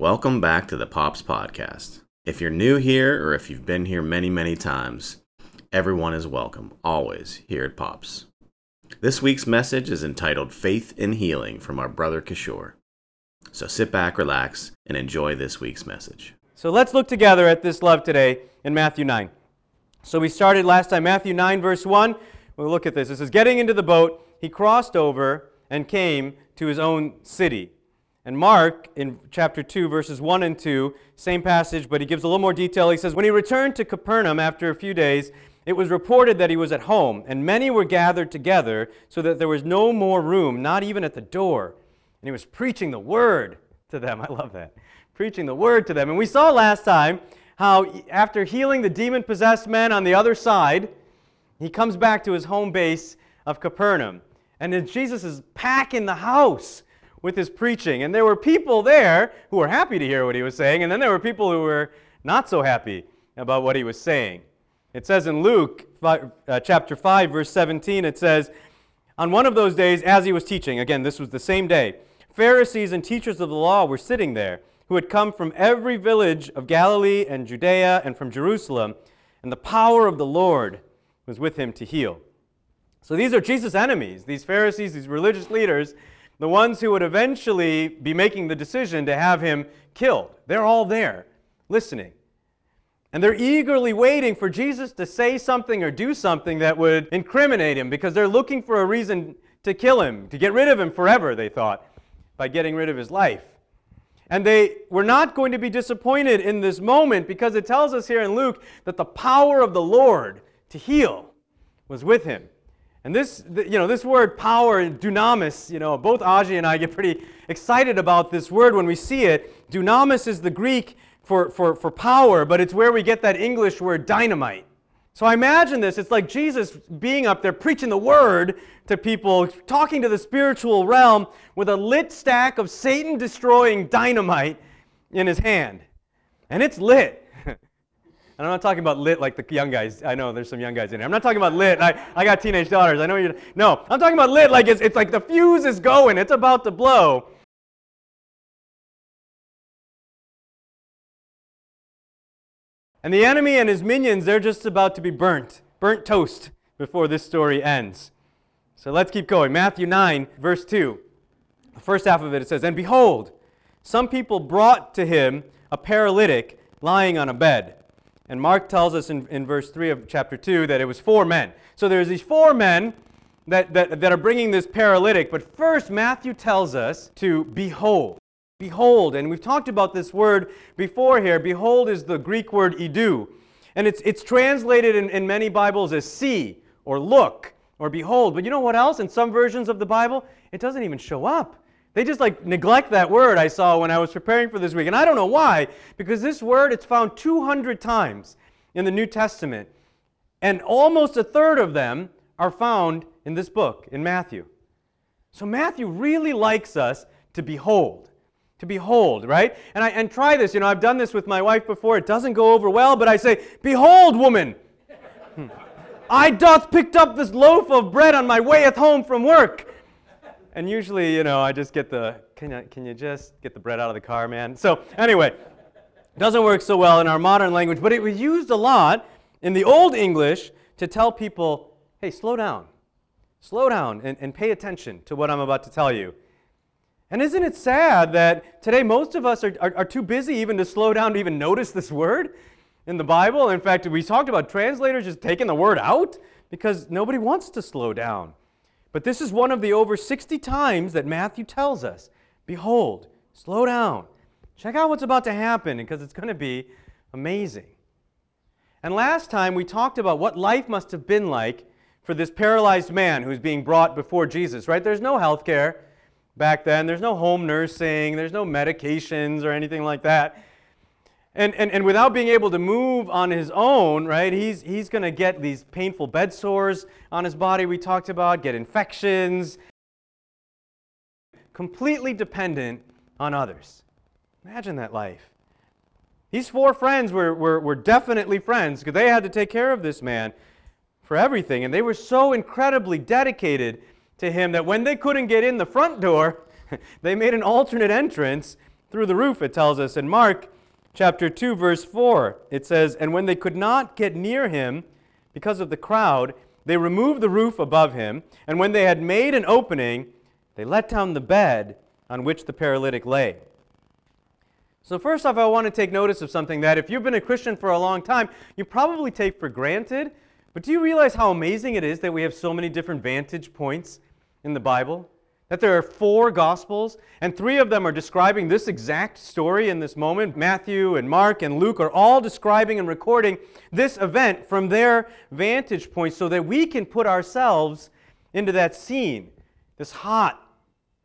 Welcome back to the Pops Podcast. If you're new here or if you've been here many, many times, everyone is welcome, always, here at Pops. This week's message is entitled Faith in Healing from our brother Kishore. So sit back, relax, and enjoy this week's message. So let's look together at this love today in Matthew 9. So we started last time, Matthew 9, verse 1. We'll look at this. It says, Getting into the boat, he crossed over and came to his own city. And Mark, in chapter 2, verses 1 and 2, same passage, but he gives a little more detail. He says, When he returned to Capernaum after a few days, it was reported that he was at home, and many were gathered together, so that there was no more room, not even at the door. And he was preaching the word to them. I love that. Preaching the word to them. And we saw last time how, after healing the demon possessed men on the other side, he comes back to his home base of Capernaum. And then Jesus is packing the house with his preaching. And there were people there who were happy to hear what he was saying, and then there were people who were not so happy about what he was saying. It says in Luke uh, chapter 5, verse 17, it says, On one of those days, as he was teaching, again, this was the same day, Pharisees and teachers of the law were sitting there, who had come from every village of Galilee and Judea and from Jerusalem, and the power of the Lord was with him to heal. So these are Jesus' enemies, these Pharisees, these religious leaders the ones who would eventually be making the decision to have him killed. They're all there, listening. And they're eagerly waiting for Jesus to say something or do something that would incriminate him because they're looking for a reason to kill him, to get rid of him forever, they thought, by getting rid of his life. And they were not going to be disappointed in this moment because it tells us here in Luke that the power of the Lord to heal was with him. And this, you know, this word power, dunamis, you know, both Aji and I get pretty excited about this word when we see it. Dunamis is the Greek for, for, for power, but it's where we get that English word dynamite. So I imagine this, it's like Jesus being up there preaching the word to people, talking to the spiritual realm with a lit stack of Satan destroying dynamite in his hand. And it's lit. And I'm not talking about lit like the young guys. I know there's some young guys in here. I'm not talking about lit. I, I got teenage daughters. I know you're. No, I'm talking about lit like it's, it's like the fuse is going, it's about to blow. And the enemy and his minions, they're just about to be burnt, burnt toast before this story ends. So let's keep going. Matthew 9, verse 2. The first half of it, it says, And behold, some people brought to him a paralytic lying on a bed. And Mark tells us in, in verse 3 of chapter 2 that it was four men. So there's these four men that, that, that are bringing this paralytic. But first, Matthew tells us to behold. Behold. And we've talked about this word before here. Behold is the Greek word idou. And it's, it's translated in, in many Bibles as see or look or behold. But you know what else? In some versions of the Bible, it doesn't even show up. They just like neglect that word I saw when I was preparing for this week. And I don't know why, because this word it's found 200 times in the New Testament. And almost a third of them are found in this book, in Matthew. So Matthew really likes us to behold. To behold, right? And I and try this, you know, I've done this with my wife before. It doesn't go over well, but I say, Behold, woman, I doth picked up this loaf of bread on my way at home from work and usually, you know, I just get the, can you, can you just get the bread out of the car, man? So, anyway, it doesn't work so well in our modern language, but it was used a lot in the Old English to tell people, hey, slow down. Slow down and, and pay attention to what I'm about to tell you. And isn't it sad that today most of us are, are, are, too busy even to slow down to even notice this word in the Bible? In fact, we talked about translators just taking the word out because nobody wants to slow down. But this is one of the over 60 times that Matthew tells us Behold, slow down. Check out what's about to happen because it's going to be amazing. And last time we talked about what life must have been like for this paralyzed man who's being brought before Jesus, right? There's no health care back then, there's no home nursing, there's no medications or anything like that. And, and, and without being able to move on his own, right, he's, he's going to get these painful bed sores on his body we talked about, get infections, completely dependent on others. Imagine that life. These four friends were, were, were definitely friends because they had to take care of this man for everything. And they were so incredibly dedicated to him that when they couldn't get in the front door, they made an alternate entrance through the roof, it tells us in Mark chapter 2, verse 4. It says, And when they could not get near him because of the crowd, they removed the roof above him, and when they had made an opening, they let down the bed on which the paralytic lay. So, first off, I want to take notice of something that if you've been a Christian for a long time, you probably take for granted. But do you realize how amazing it is that we have so many different vantage points in the Bible? That there are four Gospels, and three of them are describing this exact story in this moment. Matthew and Mark and Luke are all describing and recording this event from their vantage point so that we can put ourselves into that scene. This hot,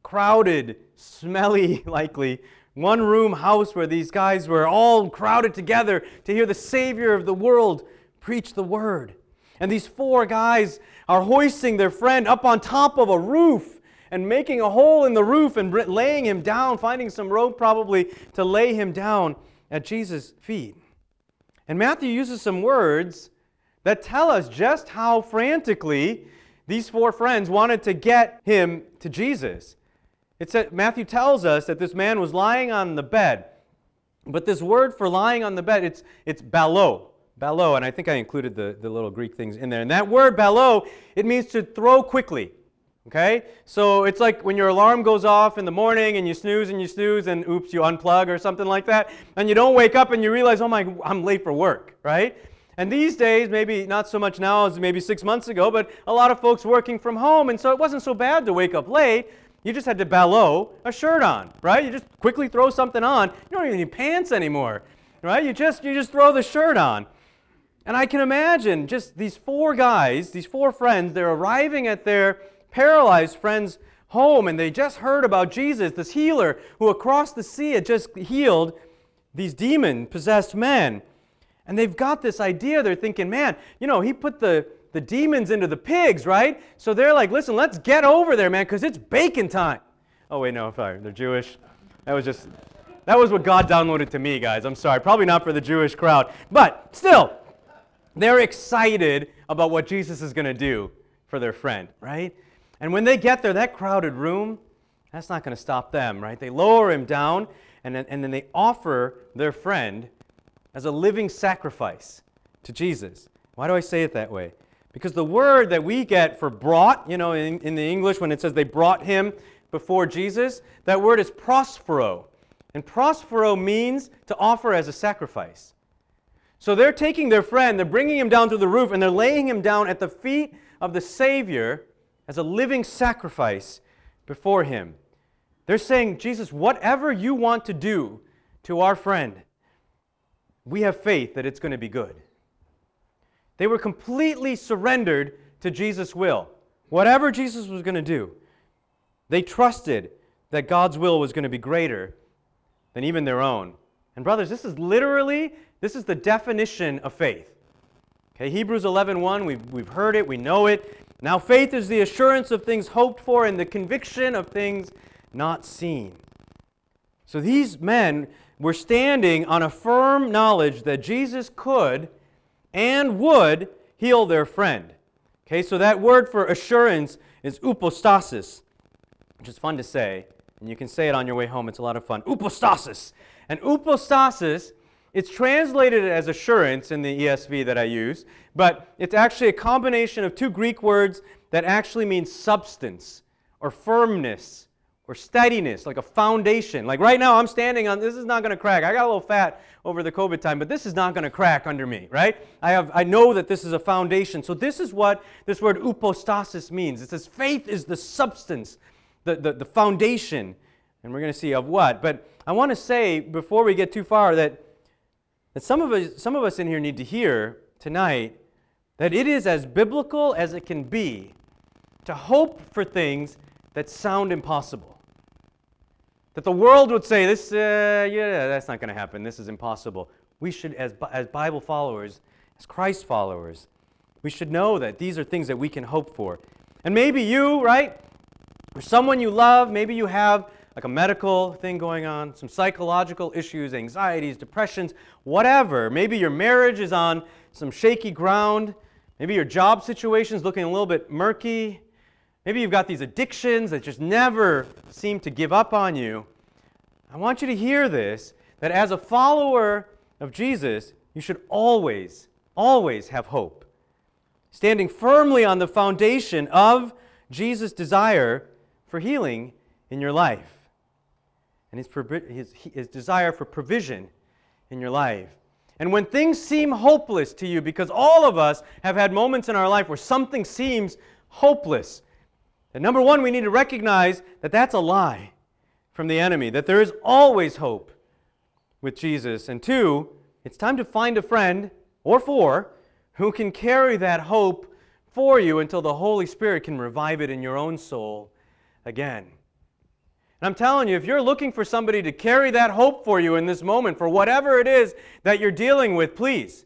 crowded, smelly, likely, one room house where these guys were all crowded together to hear the Savior of the world preach the word. And these four guys are hoisting their friend up on top of a roof and making a hole in the roof and laying him down, finding some rope probably to lay him down at Jesus' feet. And Matthew uses some words that tell us just how frantically these four friends wanted to get him to Jesus. It said, Matthew tells us that this man was lying on the bed. But this word for lying on the bed, it's, it's balo, Ballo, and I think I included the, the little Greek things in there. And that word balo, it means to throw quickly. Okay? So it's like when your alarm goes off in the morning and you snooze and you snooze and oops, you unplug or something like that. And you don't wake up and you realize, oh my, I'm late for work, right? And these days, maybe not so much now as maybe six months ago, but a lot of folks working from home. And so it wasn't so bad to wake up late. You just had to ballo a shirt on, right? You just quickly throw something on. You don't even need pants anymore, right? You just, you just throw the shirt on. And I can imagine just these four guys, these four friends, they're arriving at their paralyzed friends home and they just heard about Jesus, this healer who across the sea had just healed these demon possessed men. And they've got this idea. They're thinking, man, you know, he put the, the demons into the pigs, right? So they're like, listen, let's get over there, man, because it's bacon time. Oh, wait, no, sorry. They're Jewish. That was just, that was what God downloaded to me, guys. I'm sorry. Probably not for the Jewish crowd. But still, they're excited about what Jesus is going to do for their friend, right? And when they get there, that crowded room, that's not going to stop them, right? They lower him down and then, and then they offer their friend as a living sacrifice to Jesus. Why do I say it that way? Because the word that we get for brought, you know, in, in the English, when it says they brought him before Jesus, that word is prosphero. And prosphero means to offer as a sacrifice. So they're taking their friend, they're bringing him down to the roof, and they're laying him down at the feet of the Savior as a living sacrifice before Him. They're saying, Jesus, whatever you want to do to our friend, we have faith that it's going to be good. They were completely surrendered to Jesus' will. Whatever Jesus was going to do, they trusted that God's will was going to be greater than even their own. And brothers, this is literally, this is the definition of faith. Okay, Hebrews 11.1, 1, we've, we've heard it, we know it. Now, faith is the assurance of things hoped for and the conviction of things not seen. So these men were standing on a firm knowledge that Jesus could and would heal their friend. Okay, so that word for assurance is upostasis, which is fun to say, and you can say it on your way home. It's a lot of fun. Upostasis. And upostasis it's translated as assurance in the ESV that I use, but it's actually a combination of two Greek words that actually mean substance or firmness or steadiness, like a foundation. Like right now, I'm standing on this is not going to crack. I got a little fat over the COVID time, but this is not going to crack under me, right? I have I know that this is a foundation. So this is what this word upostasis means. It says faith is the substance, the, the, the foundation, and we're going to see of what. But I want to say before we get too far that that some of us, some of us in here need to hear tonight that it is as biblical as it can be to hope for things that sound impossible. That the world would say, this, uh, yeah, that's not going to happen. This is impossible. We should, as, as Bible followers, as Christ followers, we should know that these are things that we can hope for. And maybe you, right, or someone you love, maybe you have like a medical thing going on, some psychological issues, anxieties, depressions, whatever. Maybe your marriage is on some shaky ground. Maybe your job situation is looking a little bit murky. Maybe you've got these addictions that just never seem to give up on you. I want you to hear this that as a follower of Jesus, you should always, always have hope. Standing firmly on the foundation of Jesus' desire for healing in your life and his, his, his desire for provision in your life. And when things seem hopeless to you, because all of us have had moments in our life where something seems hopeless, and number one, we need to recognize that that's a lie from the enemy, that there is always hope with Jesus. And two, it's time to find a friend or four who can carry that hope for you until the Holy Spirit can revive it in your own soul again. I'm telling you, if you're looking for somebody to carry that hope for you in this moment, for whatever it is that you're dealing with, please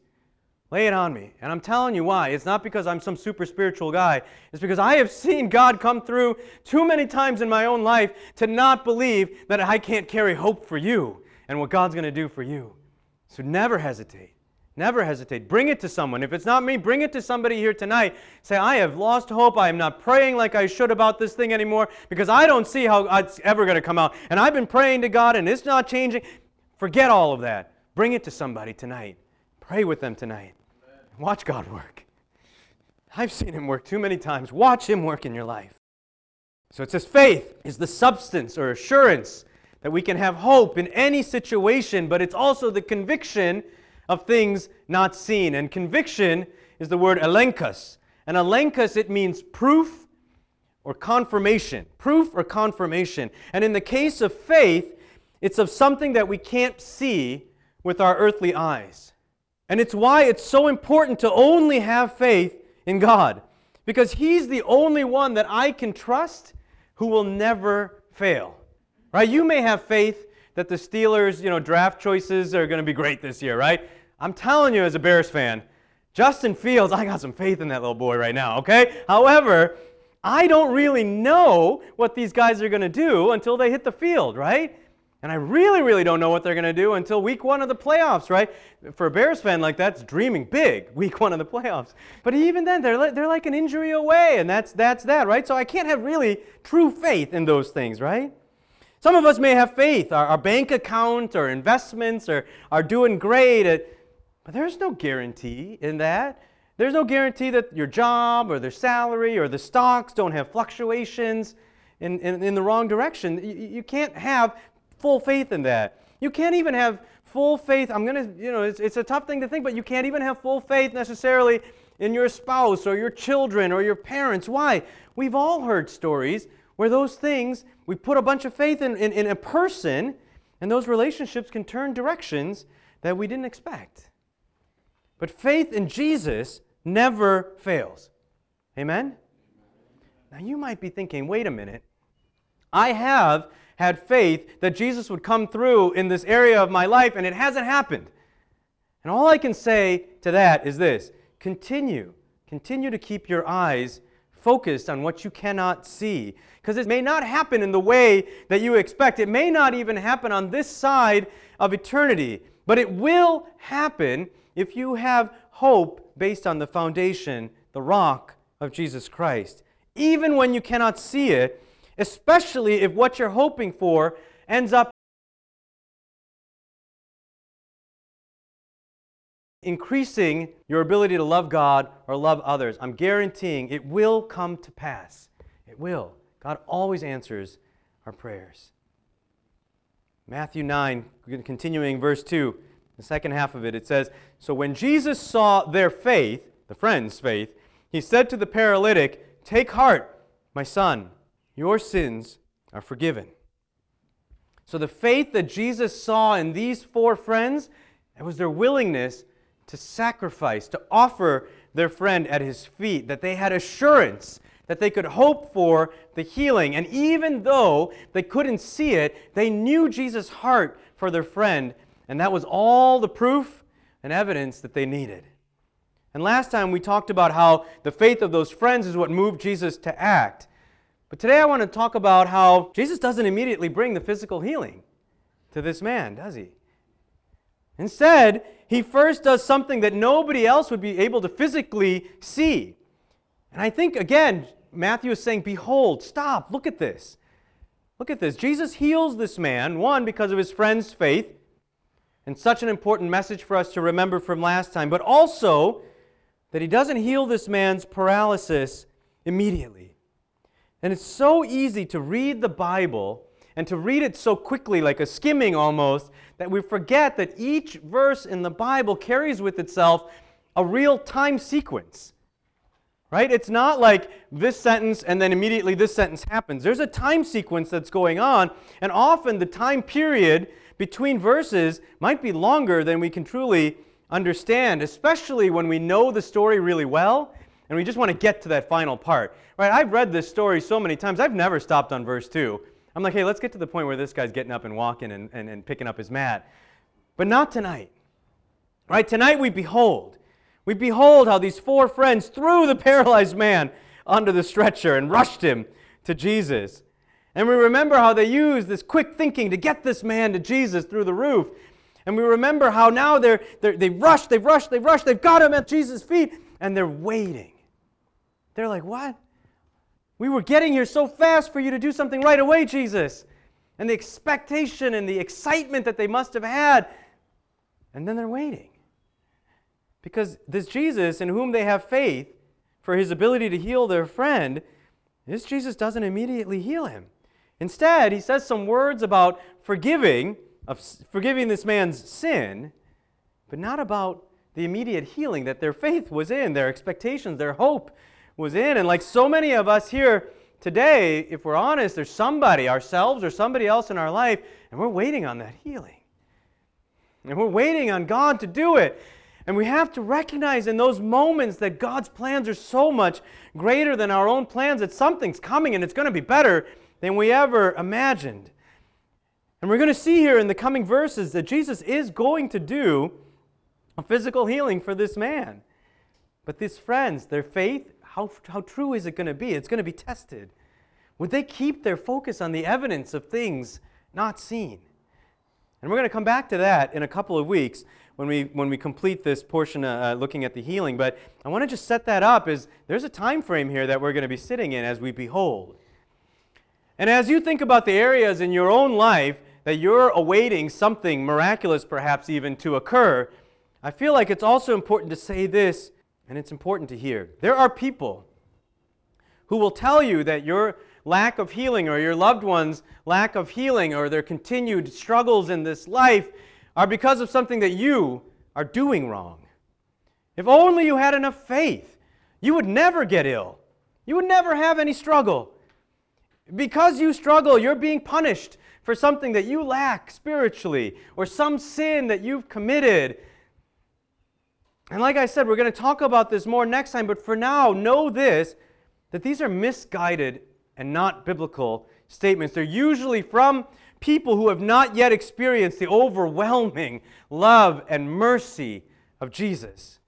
lay it on me. And I'm telling you why. It's not because I'm some super spiritual guy, it's because I have seen God come through too many times in my own life to not believe that I can't carry hope for you and what God's going to do for you. So never hesitate. Never hesitate. Bring it to someone. If it's not me, bring it to somebody here tonight. Say, I have lost hope. I am not praying like I should about this thing anymore because I don't see how it's ever going to come out. And I've been praying to God and it's not changing. Forget all of that. Bring it to somebody tonight. Pray with them tonight. Watch God work. I've seen Him work too many times. Watch Him work in your life. So it says faith is the substance or assurance that we can have hope in any situation, but it's also the conviction of things not seen. And conviction is the word elenchus. And elenchus, it means proof or confirmation. Proof or confirmation. And in the case of faith, it's of something that we can't see with our earthly eyes. And it's why it's so important to only have faith in God. Because He's the only one that I can trust who will never fail. Right? You may have faith that the Steelers, you know, draft choices are going to be great this year, right? I'm telling you as a Bears fan, Justin Fields, I got some faith in that little boy right now, okay? However, I don't really know what these guys are going to do until they hit the field, right? And I really, really don't know what they're going to do until week one of the playoffs, right? For a Bears fan like that's dreaming big, week one of the playoffs. But even then, they're they're like an injury away, and that's, that's that, right? So I can't have really true faith in those things, right? Some of us may have faith. Our, our bank account or investments are, are doing great. At, but there's no guarantee in that. There's no guarantee that your job or their salary or the stocks don't have fluctuations in, in, in the wrong direction. You, you can't have full faith in that. You can't even have full faith. I'm going to, you know, it's, it's a tough thing to think, but you can't even have full faith necessarily in your spouse or your children or your parents. Why? We've all heard stories where those things, we put a bunch of faith in, in, in a person, and those relationships can turn directions that we didn't expect. But faith in Jesus never fails. Amen? Now you might be thinking, wait a minute. I have had faith that Jesus would come through in this area of my life, and it hasn't happened. And all I can say to that is this continue. Continue to keep your eyes focused on what you cannot see. Because it may not happen in the way that you expect. It may not even happen on this side of eternity. But it will happen if you have hope based on the foundation, the rock of Jesus Christ. Even when you cannot see it, especially if what you're hoping for ends up increasing your ability to love God or love others. I'm guaranteeing it will come to pass. It will. God always answers our prayers. Matthew 9, continuing verse 2, the second half of it, it says So when Jesus saw their faith, the friend's faith, he said to the paralytic, Take heart, my son, your sins are forgiven. So the faith that Jesus saw in these four friends, it was their willingness to sacrifice, to offer their friend at his feet, that they had assurance that they could hope for the healing. And even though they couldn't see it, they knew Jesus' heart for their friend, and that was all the proof and evidence that they needed. And last time we talked about how the faith of those friends is what moved Jesus to act. But today I want to talk about how Jesus doesn't immediately bring the physical healing to this man, does he? Instead, he first does something that nobody else would be able to physically see. And I think, again, Matthew is saying, Behold, stop, look at this. Look at this. Jesus heals this man, one, because of his friend's faith, and such an important message for us to remember from last time, but also that he doesn't heal this man's paralysis immediately. And it's so easy to read the Bible and to read it so quickly, like a skimming almost, that we forget that each verse in the Bible carries with itself a real time sequence. Right? It's not like this sentence and then immediately this sentence happens. There's a time sequence that's going on, and often the time period between verses might be longer than we can truly understand, especially when we know the story really well and we just want to get to that final part. Right? I've read this story so many times, I've never stopped on verse 2. I'm like, hey, let's get to the point where this guy's getting up and walking and, and, and picking up his mat. But not tonight. Right? Tonight we behold we behold how these four friends threw the paralyzed man onto the stretcher and rushed him to Jesus. And we remember how they used this quick thinking to get this man to Jesus through the roof. And we remember how now they're, they're, they rush, they rush, they rush, they've got him at Jesus' feet, and they're waiting. They're like, What? We were getting here so fast for you to do something right away, Jesus. And the expectation and the excitement that they must have had. And then they're waiting. Because this Jesus in whom they have faith for his ability to heal their friend, this Jesus doesn't immediately heal him. Instead, he says some words about forgiving, of forgiving this man's sin, but not about the immediate healing that their faith was in, their expectations, their hope was in. And like so many of us here today, if we're honest, there's somebody, ourselves or somebody else in our life, and we're waiting on that healing. And we're waiting on God to do it. And we have to recognize in those moments that God's plans are so much greater than our own plans that something's coming and it's going to be better than we ever imagined. And we're going to see here in the coming verses that Jesus is going to do a physical healing for this man. But these friends, their faith, how, how true is it going to be? It's going to be tested. Would they keep their focus on the evidence of things not seen? And we're going to come back to that in a couple of weeks when we, when we complete this portion uh, uh, looking at the healing. But I want to just set that up as there's a time frame here that we're going to be sitting in as we behold. And as you think about the areas in your own life that you're awaiting something miraculous, perhaps even to occur, I feel like it's also important to say this, and it's important to hear. There are people who will tell you that your lack of healing or your loved one's lack of healing or their continued struggles in this life are because of something that you are doing wrong. If only you had enough faith, you would never get ill. You would never have any struggle. Because you struggle, you're being punished for something that you lack spiritually or some sin that you've committed. And like I said, we're going to talk about this more next time, but for now, know this that these are misguided and not biblical statements. They're usually from people who have not yet experienced the overwhelming love and mercy of Jesus.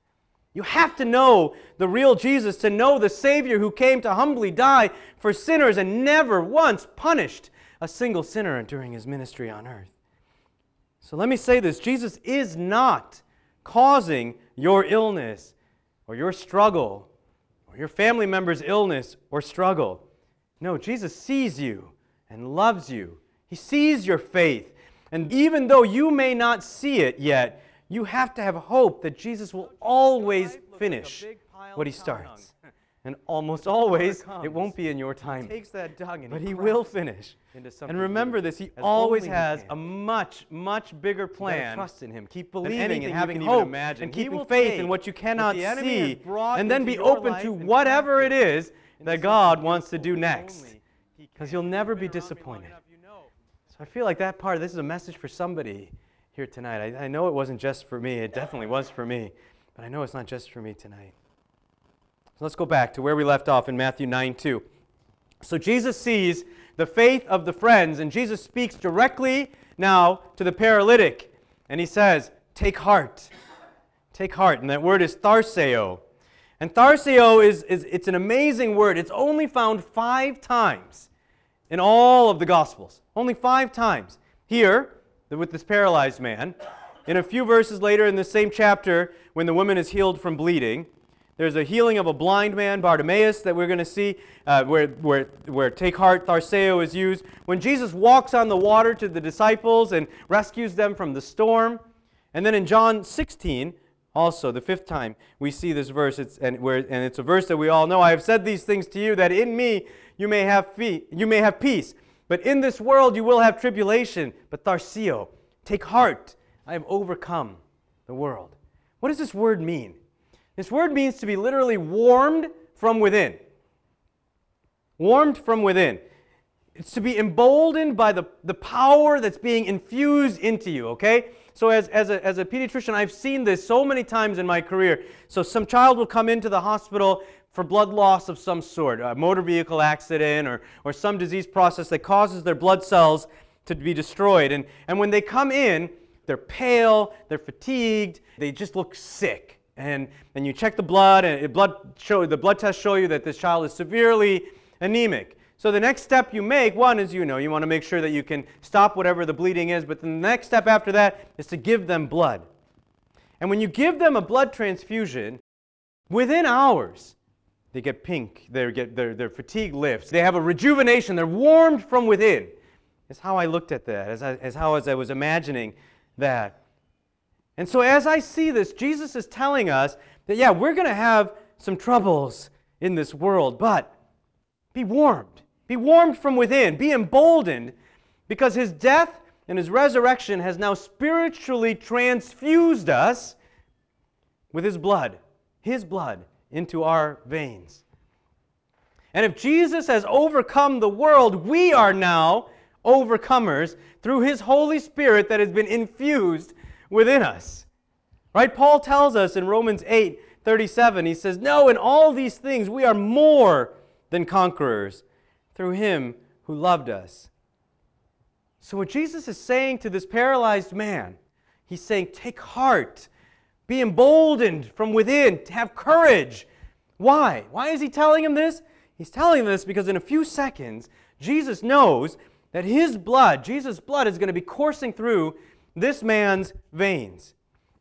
You have to know the real Jesus to know the Savior who came to humbly die for sinners and never once punished a single sinner during his ministry on earth. So let me say this Jesus is not causing your illness or your struggle or your family member's illness or struggle. No, Jesus sees you and loves you he sees your faith. And even though you may not see it yet, you have to have hope that Jesus will always finish what he starts. And almost always, it won't be in your time. But he will finish. And remember this, he always has a much, much bigger plan. Trust in him. Keep believing and having hope and keeping faith in what you cannot see. And then be open to whatever it is that God wants to do next. Because you'll never be disappointed. So I feel like that part, of this is a message for somebody here tonight. I, I know it wasn't just for me, it definitely was for me, but I know it's not just for me tonight. So let's go back to where we left off in Matthew 9 2. So Jesus sees the faith of the friends, and Jesus speaks directly now to the paralytic, and he says, Take heart. Take heart. And that word is tharseo. And tharseo is, is it's an amazing word. It's only found five times in all of the Gospels. Only five times. Here, with this paralyzed man. In a few verses later in the same chapter, when the woman is healed from bleeding, There's a healing of a blind man, Bartimaeus, that we're going to see, uh, where, where, where take heart, tharseo is used. When Jesus walks on the water to the disciples and rescues them from the storm. And then in John 16, also the fifth time we see this verse, it's, and, where, and it's a verse that we all know. I have said these things to you that in me you may have, fee, you may have peace. But in this world you will have tribulation. But tharseo, take heart, I have overcome the world. What does this word mean? This word means to be literally warmed from within. Warmed from within. It's to be emboldened by the, the power that's being infused into you, okay? So, as, as, a, as a pediatrician, I've seen this so many times in my career. So, some child will come into the hospital for blood loss of some sort, a motor vehicle accident or, or some disease process that causes their blood cells to be destroyed. And, and when they come in, they're pale, they're fatigued, they just look sick. And, and you check the blood, and blood show, the blood tests show you that this child is severely anemic. So the next step you make, one is you know, you want to make sure that you can stop whatever the bleeding is, but the next step after that is to give them blood. And when you give them a blood transfusion, within hours, they get pink, they get, their, their fatigue lifts, they have a rejuvenation, they're warmed from within. That's how I looked at that, as, I, as how as I was imagining that. And so as I see this, Jesus is telling us that, yeah, we're going to have some troubles in this world, but be warmed. Be warmed from within. Be emboldened because his death and his resurrection has now spiritually transfused us with his blood, his blood, into our veins. And if Jesus has overcome the world, we are now overcomers through his Holy Spirit that has been infused within us. Right? Paul tells us in Romans 8 37, he says, No, in all these things we are more than conquerors through him who loved us. So, what Jesus is saying to this paralyzed man, he's saying, Take heart, be emboldened from within, to have courage. Why? Why is he telling him this? He's telling him this because in a few seconds, Jesus knows that his blood, Jesus' blood, is going to be coursing through this man's veins.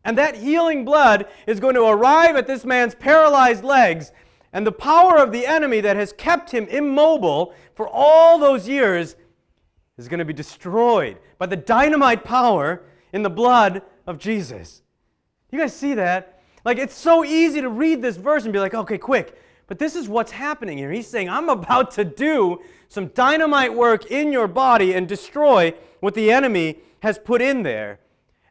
And that healing blood is going to arrive at this man's paralyzed legs and the power of the enemy that has kept him immobile for all those years is going to be destroyed by the dynamite power in the blood of Jesus. You guys see that? Like, it's so easy to read this verse and be like, okay, quick. But this is what's happening here. He's saying, I'm about to do some dynamite work in your body and destroy what the enemy has put in there.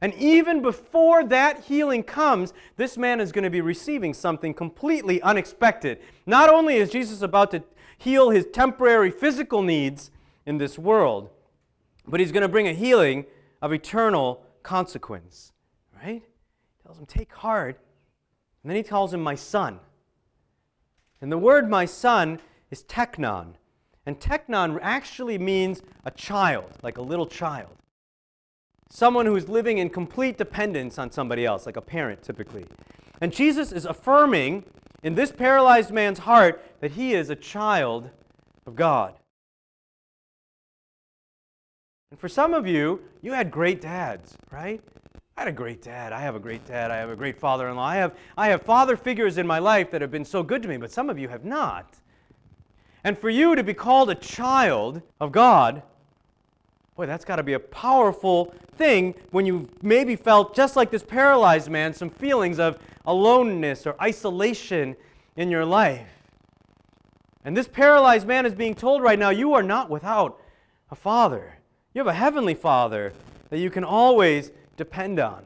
And even before that healing comes, this man is going to be receiving something completely unexpected. Not only is Jesus about to heal his temporary physical needs in this world, but he's going to bring a healing of eternal consequence. Right? Tells him, Take heart. And then he calls him, My son. And the word my son is teknon. And teknon actually means a child, like a little child someone who's living in complete dependence on somebody else, like a parent typically. And Jesus is affirming in this paralyzed man's heart that he is a child of God. And for some of you, you had great dads, right? I had a great dad. I have a great dad. I have a great father in law. I have, I have father figures in my life that have been so good to me, but some of you have not. And for you to be called a child of God Boy, that's got to be a powerful thing when you maybe felt, just like this paralyzed man, some feelings of aloneness or isolation in your life. And this paralyzed man is being told right now, you are not without a father. You have a heavenly father that you can always depend on.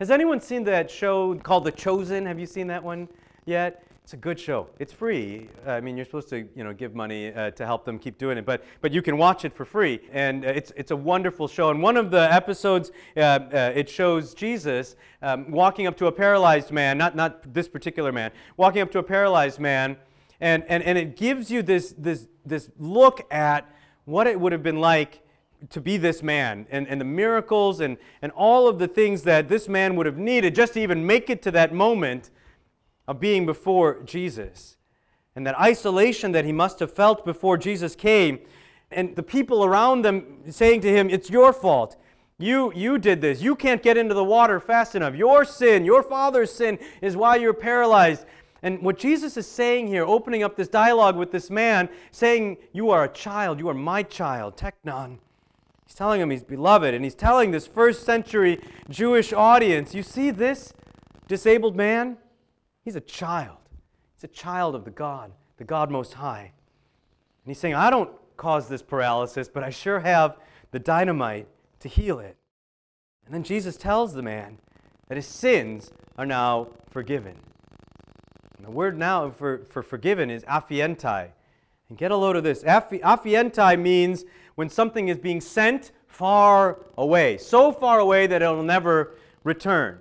Has anyone seen that show called The Chosen? Have you seen that one yet? It's a good show. It's free. I mean, you're supposed to, you know, give money uh, to help them keep doing it, but but you can watch it for free, and uh, it's it's a wonderful show. And one of the episodes, uh, uh, it shows Jesus um, walking up to a paralyzed man, not not this particular man, walking up to a paralyzed man, and and and it gives you this this this look at what it would have been like to be this man and, and the miracles and, and all of the things that this man would have needed just to even make it to that moment of being before Jesus and that isolation that he must have felt before Jesus came, and the people around them saying to him, It's your fault. You, you did this. You can't get into the water fast enough. Your sin, your father's sin, is why you're paralyzed. And what Jesus is saying here, opening up this dialogue with this man, saying, You are a child, you are my child, teknon. He's telling him he's beloved, and he's telling this first century Jewish audience, You see this disabled man? He's a child. He's a child of the God, the God Most High. And he's saying, I don't cause this paralysis, but I sure have the dynamite to heal it. And then Jesus tells the man that his sins are now forgiven. And the word now for, for forgiven is aphientai. And get a load of this. Aphientai means when something is being sent far away, so far away that it'll never return.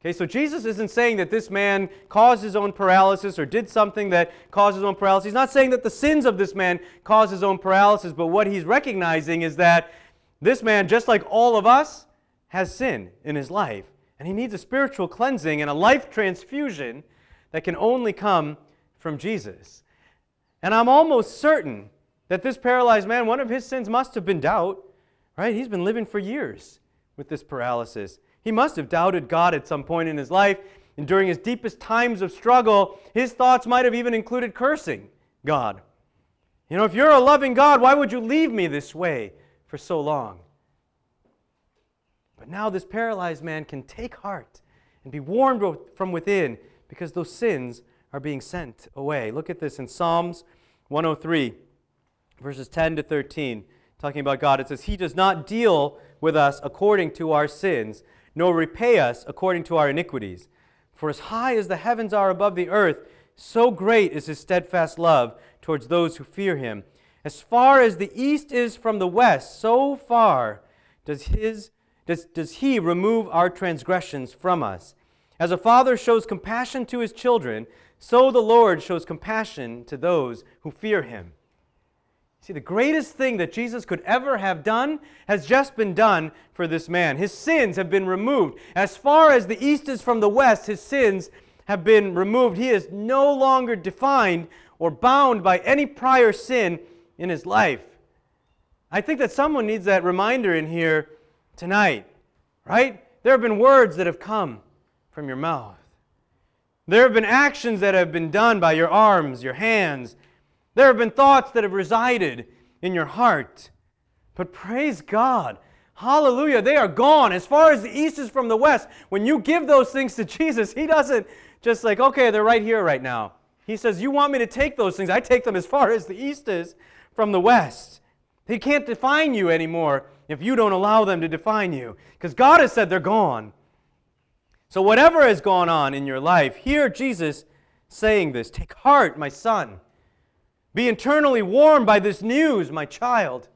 Okay, so Jesus isn't saying that this man caused his own paralysis or did something that caused his own paralysis. He's not saying that the sins of this man caused his own paralysis, but what he's recognizing is that this man, just like all of us, has sin in his life. And he needs a spiritual cleansing and a life transfusion that can only come from Jesus. And I'm almost certain that this paralyzed man, one of his sins must have been doubt, right? He's been living for years with this paralysis. He must have doubted God at some point in his life. And during his deepest times of struggle, his thoughts might have even included cursing God. You know, if you're a loving God, why would you leave me this way for so long? But now this paralyzed man can take heart and be warmed from within because those sins are being sent away. Look at this in Psalms 103, verses 10 to 13, talking about God. It says, He does not deal with us according to our sins nor repay us according to our iniquities. For as high as the heavens are above the earth, so great is his steadfast love towards those who fear him. As far as the east is from the west, so far does, his, does, does he remove our transgressions from us. As a father shows compassion to his children, so the Lord shows compassion to those who fear him. See, the greatest thing that Jesus could ever have done has just been done for this man. His sins have been removed. As far as the east is from the west, his sins have been removed. He is no longer defined or bound by any prior sin in his life. I think that someone needs that reminder in here tonight, right? There have been words that have come from your mouth. There have been actions that have been done by your arms, your hands, there have been thoughts that have resided in your heart. But praise God. Hallelujah. They are gone. As far as the east is from the west, when you give those things to Jesus, He doesn't just like, okay, they're right here right now. He says, You want me to take those things? I take them as far as the east is from the west. He can't define you anymore if you don't allow them to define you. Because God has said they're gone. So, whatever has gone on in your life, hear Jesus saying this Take heart, my son. Be internally warmed by this news, my child.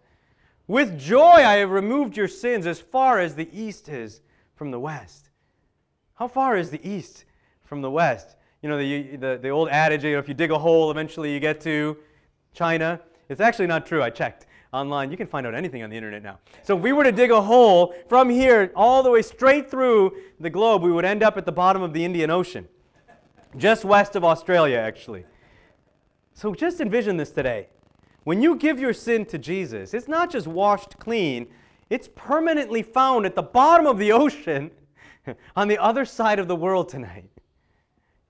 With joy I have removed your sins as far as the east is from the west. How far is the east from the west? You know, the, the, the old adage, you know, if you dig a hole, eventually you get to China. It's actually not true. I checked online. You can find out anything on the internet now. So if we were to dig a hole from here all the way straight through the globe, we would end up at the bottom of the Indian Ocean, just west of Australia, actually. So just envision this today. When you give your sin to Jesus, it's not just washed clean, it's permanently found at the bottom of the ocean on the other side of the world tonight.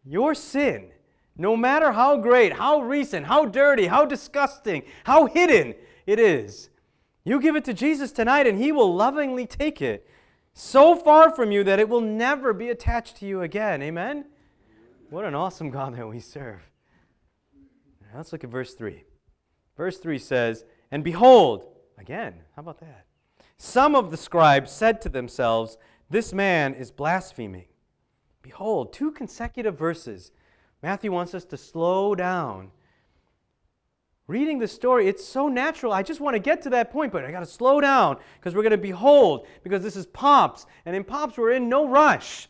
Your sin, no matter how great, how recent, how dirty, how disgusting, how hidden it is, you give it to Jesus tonight and He will lovingly take it so far from you that it will never be attached to you again. Amen? What an awesome God that we serve. Let's look at verse 3. Verse 3 says, And behold, again, how about that? Some of the scribes said to themselves, This man is blaspheming. Behold, two consecutive verses. Matthew wants us to slow down. Reading the story, it's so natural. I just want to get to that point, but I got to slow down because we're going to behold, because this is Pops. And in Pops, we're in no rush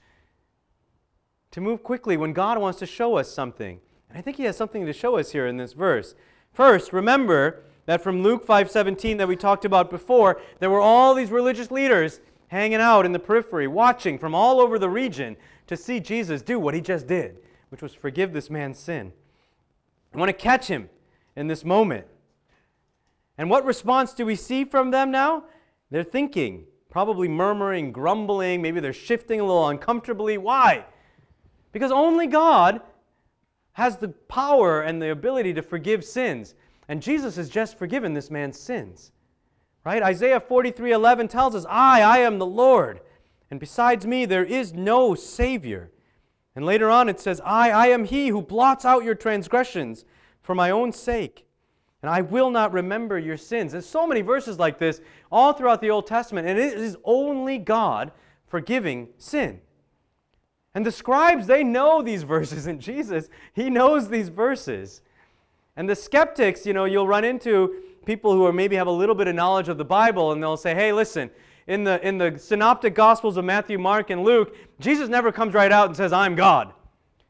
to move quickly when God wants to show us something. And I think he has something to show us here in this verse. First, remember that from Luke 5:17 that we talked about before, there were all these religious leaders hanging out in the periphery, watching from all over the region to see Jesus do what he just did, which was forgive this man's sin. I want to catch him in this moment. And what response do we see from them now? They're thinking, probably murmuring, grumbling, maybe they're shifting a little uncomfortably. Why? Because only God has the power and the ability to forgive sins. And Jesus has just forgiven this man's sins. Right? Isaiah 43:11 tells us, "I, I am the Lord, and besides me there is no savior." And later on it says, "I, I am he who blots out your transgressions for my own sake, and I will not remember your sins." There's so many verses like this all throughout the Old Testament, and it is only God forgiving sin. And the scribes, they know these verses, and Jesus, he knows these verses. And the skeptics, you know, you'll run into people who are maybe have a little bit of knowledge of the Bible, and they'll say, hey, listen, in the, in the synoptic gospels of Matthew, Mark, and Luke, Jesus never comes right out and says, I'm God.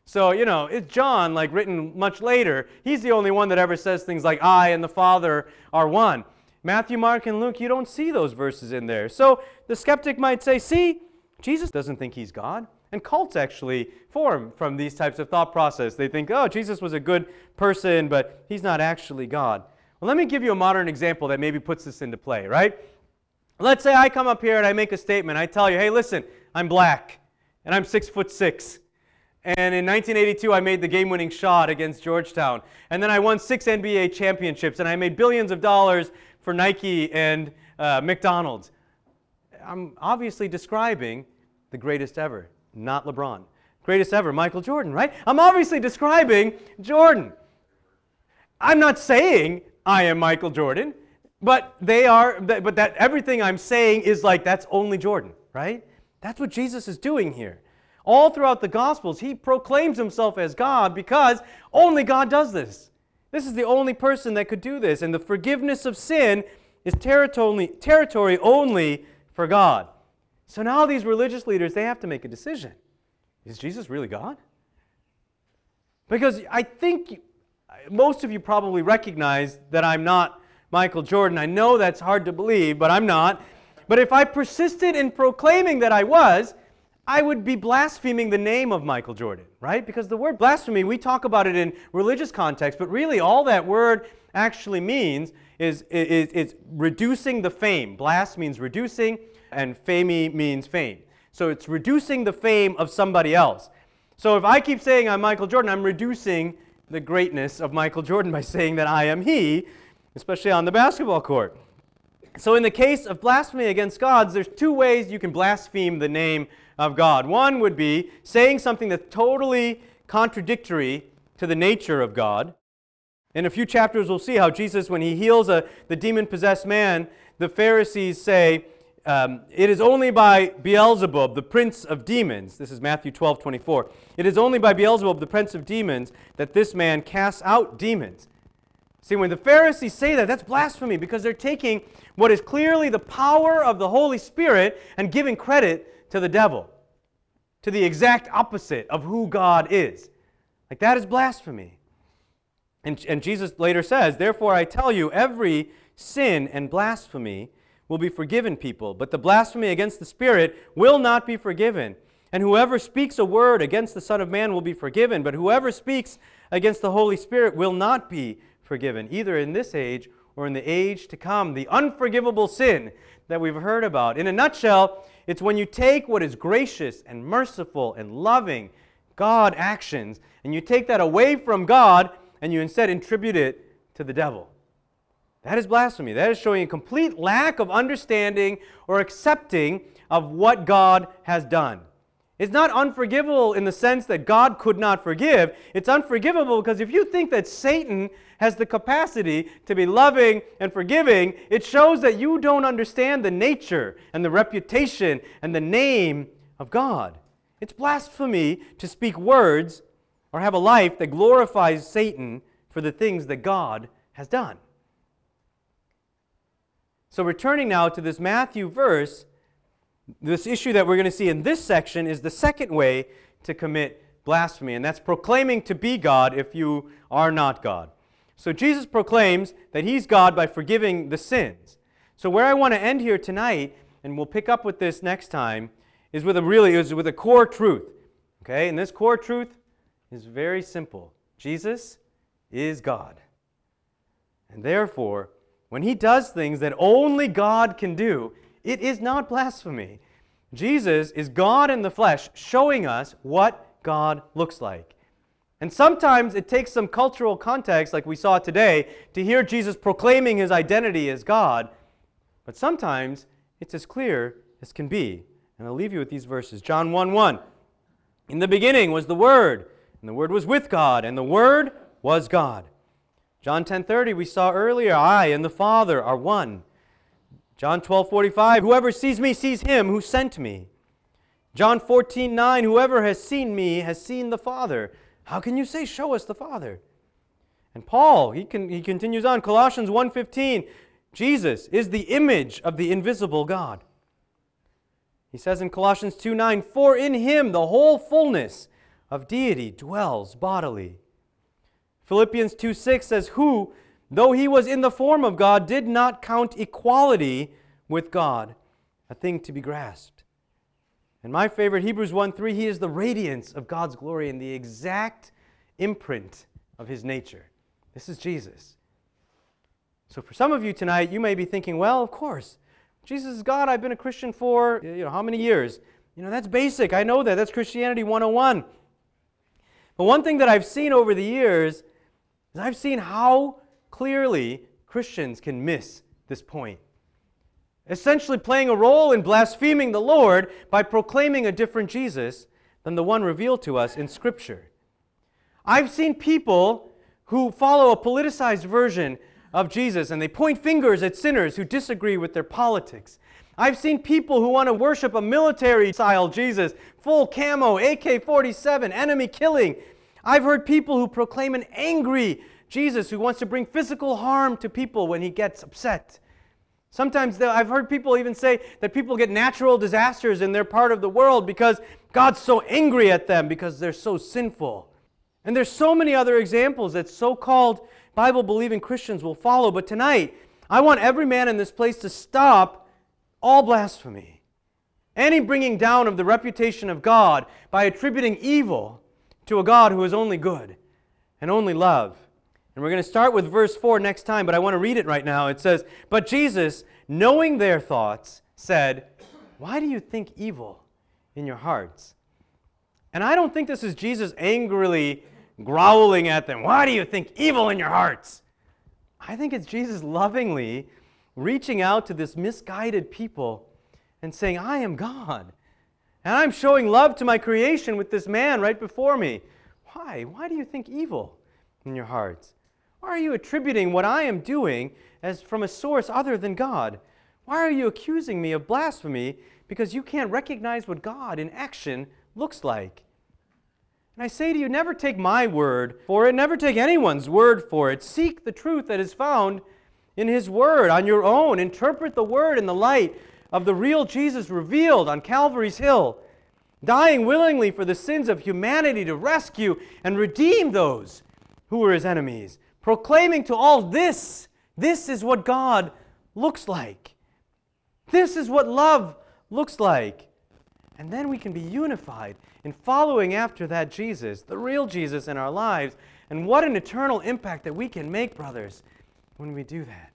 So, you know, it's John, like written much later. He's the only one that ever says things like, I and the Father are one. Matthew, Mark, and Luke, you don't see those verses in there. So the skeptic might say, see, Jesus doesn't think he's God. And cults actually form from these types of thought process. They think, oh, Jesus was a good person, but he's not actually God. Well, let me give you a modern example that maybe puts this into play, right? Let's say I come up here and I make a statement. I tell you, hey, listen, I'm black and I'm six foot six. And in 1982, I made the game winning shot against Georgetown. And then I won six NBA championships and I made billions of dollars for Nike and uh, McDonald's. I'm obviously describing the greatest ever not LeBron. Greatest ever, Michael Jordan, right? I'm obviously describing Jordan. I'm not saying I am Michael Jordan, but they are but that everything I'm saying is like that's only Jordan, right? That's what Jesus is doing here. All throughout the gospels, he proclaims himself as God because only God does this. This is the only person that could do this and the forgiveness of sin is territory, territory only for God. So now these religious leaders, they have to make a decision. Is Jesus really God? Because I think most of you probably recognize that I'm not Michael Jordan. I know that's hard to believe, but I'm not. But if I persisted in proclaiming that I was, I would be blaspheming the name of Michael Jordan, right? Because the word blasphemy, we talk about it in religious context, but really all that word actually means is, is, is reducing the fame. Blast means reducing, and famey means fame. So it's reducing the fame of somebody else. So if I keep saying I'm Michael Jordan, I'm reducing the greatness of Michael Jordan by saying that I am he, especially on the basketball court. So in the case of blasphemy against gods, there's two ways you can blaspheme the name of God. One would be saying something that's totally contradictory to the nature of God. In a few chapters, we'll see how Jesus, when he heals a, the demon possessed man, the Pharisees say, um, it is only by Beelzebub, the prince of demons, this is Matthew 12, 24. It is only by Beelzebub, the prince of demons, that this man casts out demons. See, when the Pharisees say that, that's blasphemy because they're taking what is clearly the power of the Holy Spirit and giving credit to the devil, to the exact opposite of who God is. Like, that is blasphemy. And, and Jesus later says, Therefore I tell you, every sin and blasphemy will be forgiven people, but the blasphemy against the Spirit will not be forgiven. And whoever speaks a word against the Son of Man will be forgiven, but whoever speaks against the Holy Spirit will not be forgiven, either in this age or in the age to come. The unforgivable sin that we've heard about. In a nutshell, it's when you take what is gracious and merciful and loving, God actions, and you take that away from God and you instead attribute it to the devil. That is blasphemy. That is showing a complete lack of understanding or accepting of what God has done. It's not unforgivable in the sense that God could not forgive. It's unforgivable because if you think that Satan has the capacity to be loving and forgiving, it shows that you don't understand the nature and the reputation and the name of God. It's blasphemy to speak words or have a life that glorifies Satan for the things that God has done. So, returning now to this Matthew verse, this issue that we're going to see in this section is the second way to commit blasphemy, and that's proclaiming to be God if you are not God. So, Jesus proclaims that He's God by forgiving the sins. So, where I want to end here tonight, and we'll pick up with this next time, is with a really is with a core truth. Okay, and this core truth is very simple. Jesus is God. And therefore, when he does things that only God can do, it is not blasphemy. Jesus is God in the flesh, showing us what God looks like. And sometimes it takes some cultural context, like we saw today, to hear Jesus proclaiming his identity as God. But sometimes it's as clear as can be. And I'll leave you with these verses John 1 1. In the beginning was the Word, and the Word was with God, and the Word was God. John 10:30 we saw earlier, I and the Father are one. John 12:45 Whoever sees me sees him who sent me. John 14:9 Whoever has seen me has seen the Father. How can you say show us the Father? And Paul, he, can, he continues on Colossians 1:15 Jesus is the image of the invisible God. He says in Colossians 2 9, For in him the whole fullness of deity dwells bodily. Philippians 2 6 says, Who, though he was in the form of God, did not count equality with God a thing to be grasped. And my favorite, Hebrews 1 3, he is the radiance of God's glory and the exact imprint of his nature. This is Jesus. So for some of you tonight, you may be thinking, well, of course, Jesus is God. I've been a Christian for, you know, how many years? You know, that's basic. I know that. That's Christianity 101. But one thing that I've seen over the years is I've seen how clearly Christians can miss this point. Essentially, playing a role in blaspheming the Lord by proclaiming a different Jesus than the one revealed to us in Scripture. I've seen people who follow a politicized version of Jesus and they point fingers at sinners who disagree with their politics. I've seen people who want to worship a military style Jesus, full camo, AK 47, enemy killing. I've heard people who proclaim an angry Jesus who wants to bring physical harm to people when he gets upset. Sometimes I've heard people even say that people get natural disasters in their part of the world because God's so angry at them because they're so sinful. And there's so many other examples that so called Bible believing Christians will follow. But tonight, I want every man in this place to stop all blasphemy, any bringing down of the reputation of God by attributing evil to a God who is only good and only love. And we're going to start with verse 4 next time, but I want to read it right now. It says, But Jesus, knowing their thoughts, said, Why do you think evil in your hearts? And I don't think this is Jesus angrily growling at them, Why do you think evil in your hearts? I think it's Jesus lovingly reaching out to this misguided people and saying, I am God. And I'm showing love to my creation with this man right before me. Why? Why do you think evil in your hearts? Why are you attributing what I am doing as from a source other than God? Why are you accusing me of blasphemy because you can't recognize what God in action looks like? And I say to you, never take my word for it, never take anyone's word for it. Seek the truth that is found in His Word on your own. Interpret the Word in the light of the real Jesus revealed on Calvary's Hill, dying willingly for the sins of humanity to rescue and redeem those who were His enemies, proclaiming to all this this is what God looks like. This is what love looks like. And then we can be unified in following after that Jesus, the real Jesus in our lives. And what an eternal impact that we can make, brothers, when we do that.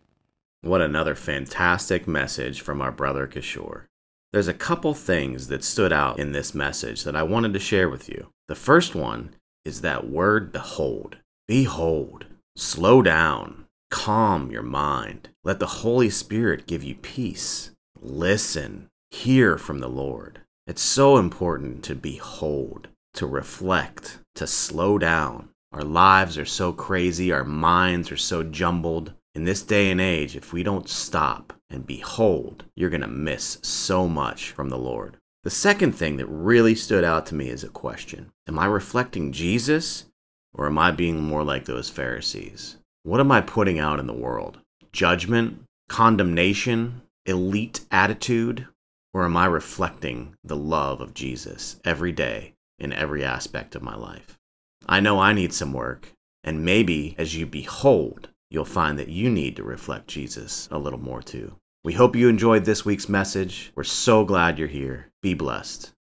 What another fantastic message from our brother Kishore. There's a couple things that stood out in this message that I wanted to share with you. The first one is that word behold. Behold. Slow down. Calm your mind. Let the Holy Spirit give you peace. Listen. Hear from the Lord. It's so important to behold, to reflect, to slow down. Our lives are so crazy, our minds are so jumbled. In this day and age, if we don't stop and behold, you're going to miss so much from the Lord. The second thing that really stood out to me is a question Am I reflecting Jesus or am I being more like those Pharisees? What am I putting out in the world? Judgment? Condemnation? Elite attitude? Or am I reflecting the love of Jesus every day in every aspect of my life? I know I need some work, and maybe as you behold, you'll find that you need to reflect Jesus a little more too. We hope you enjoyed this week's message. We're so glad you're here. Be blessed.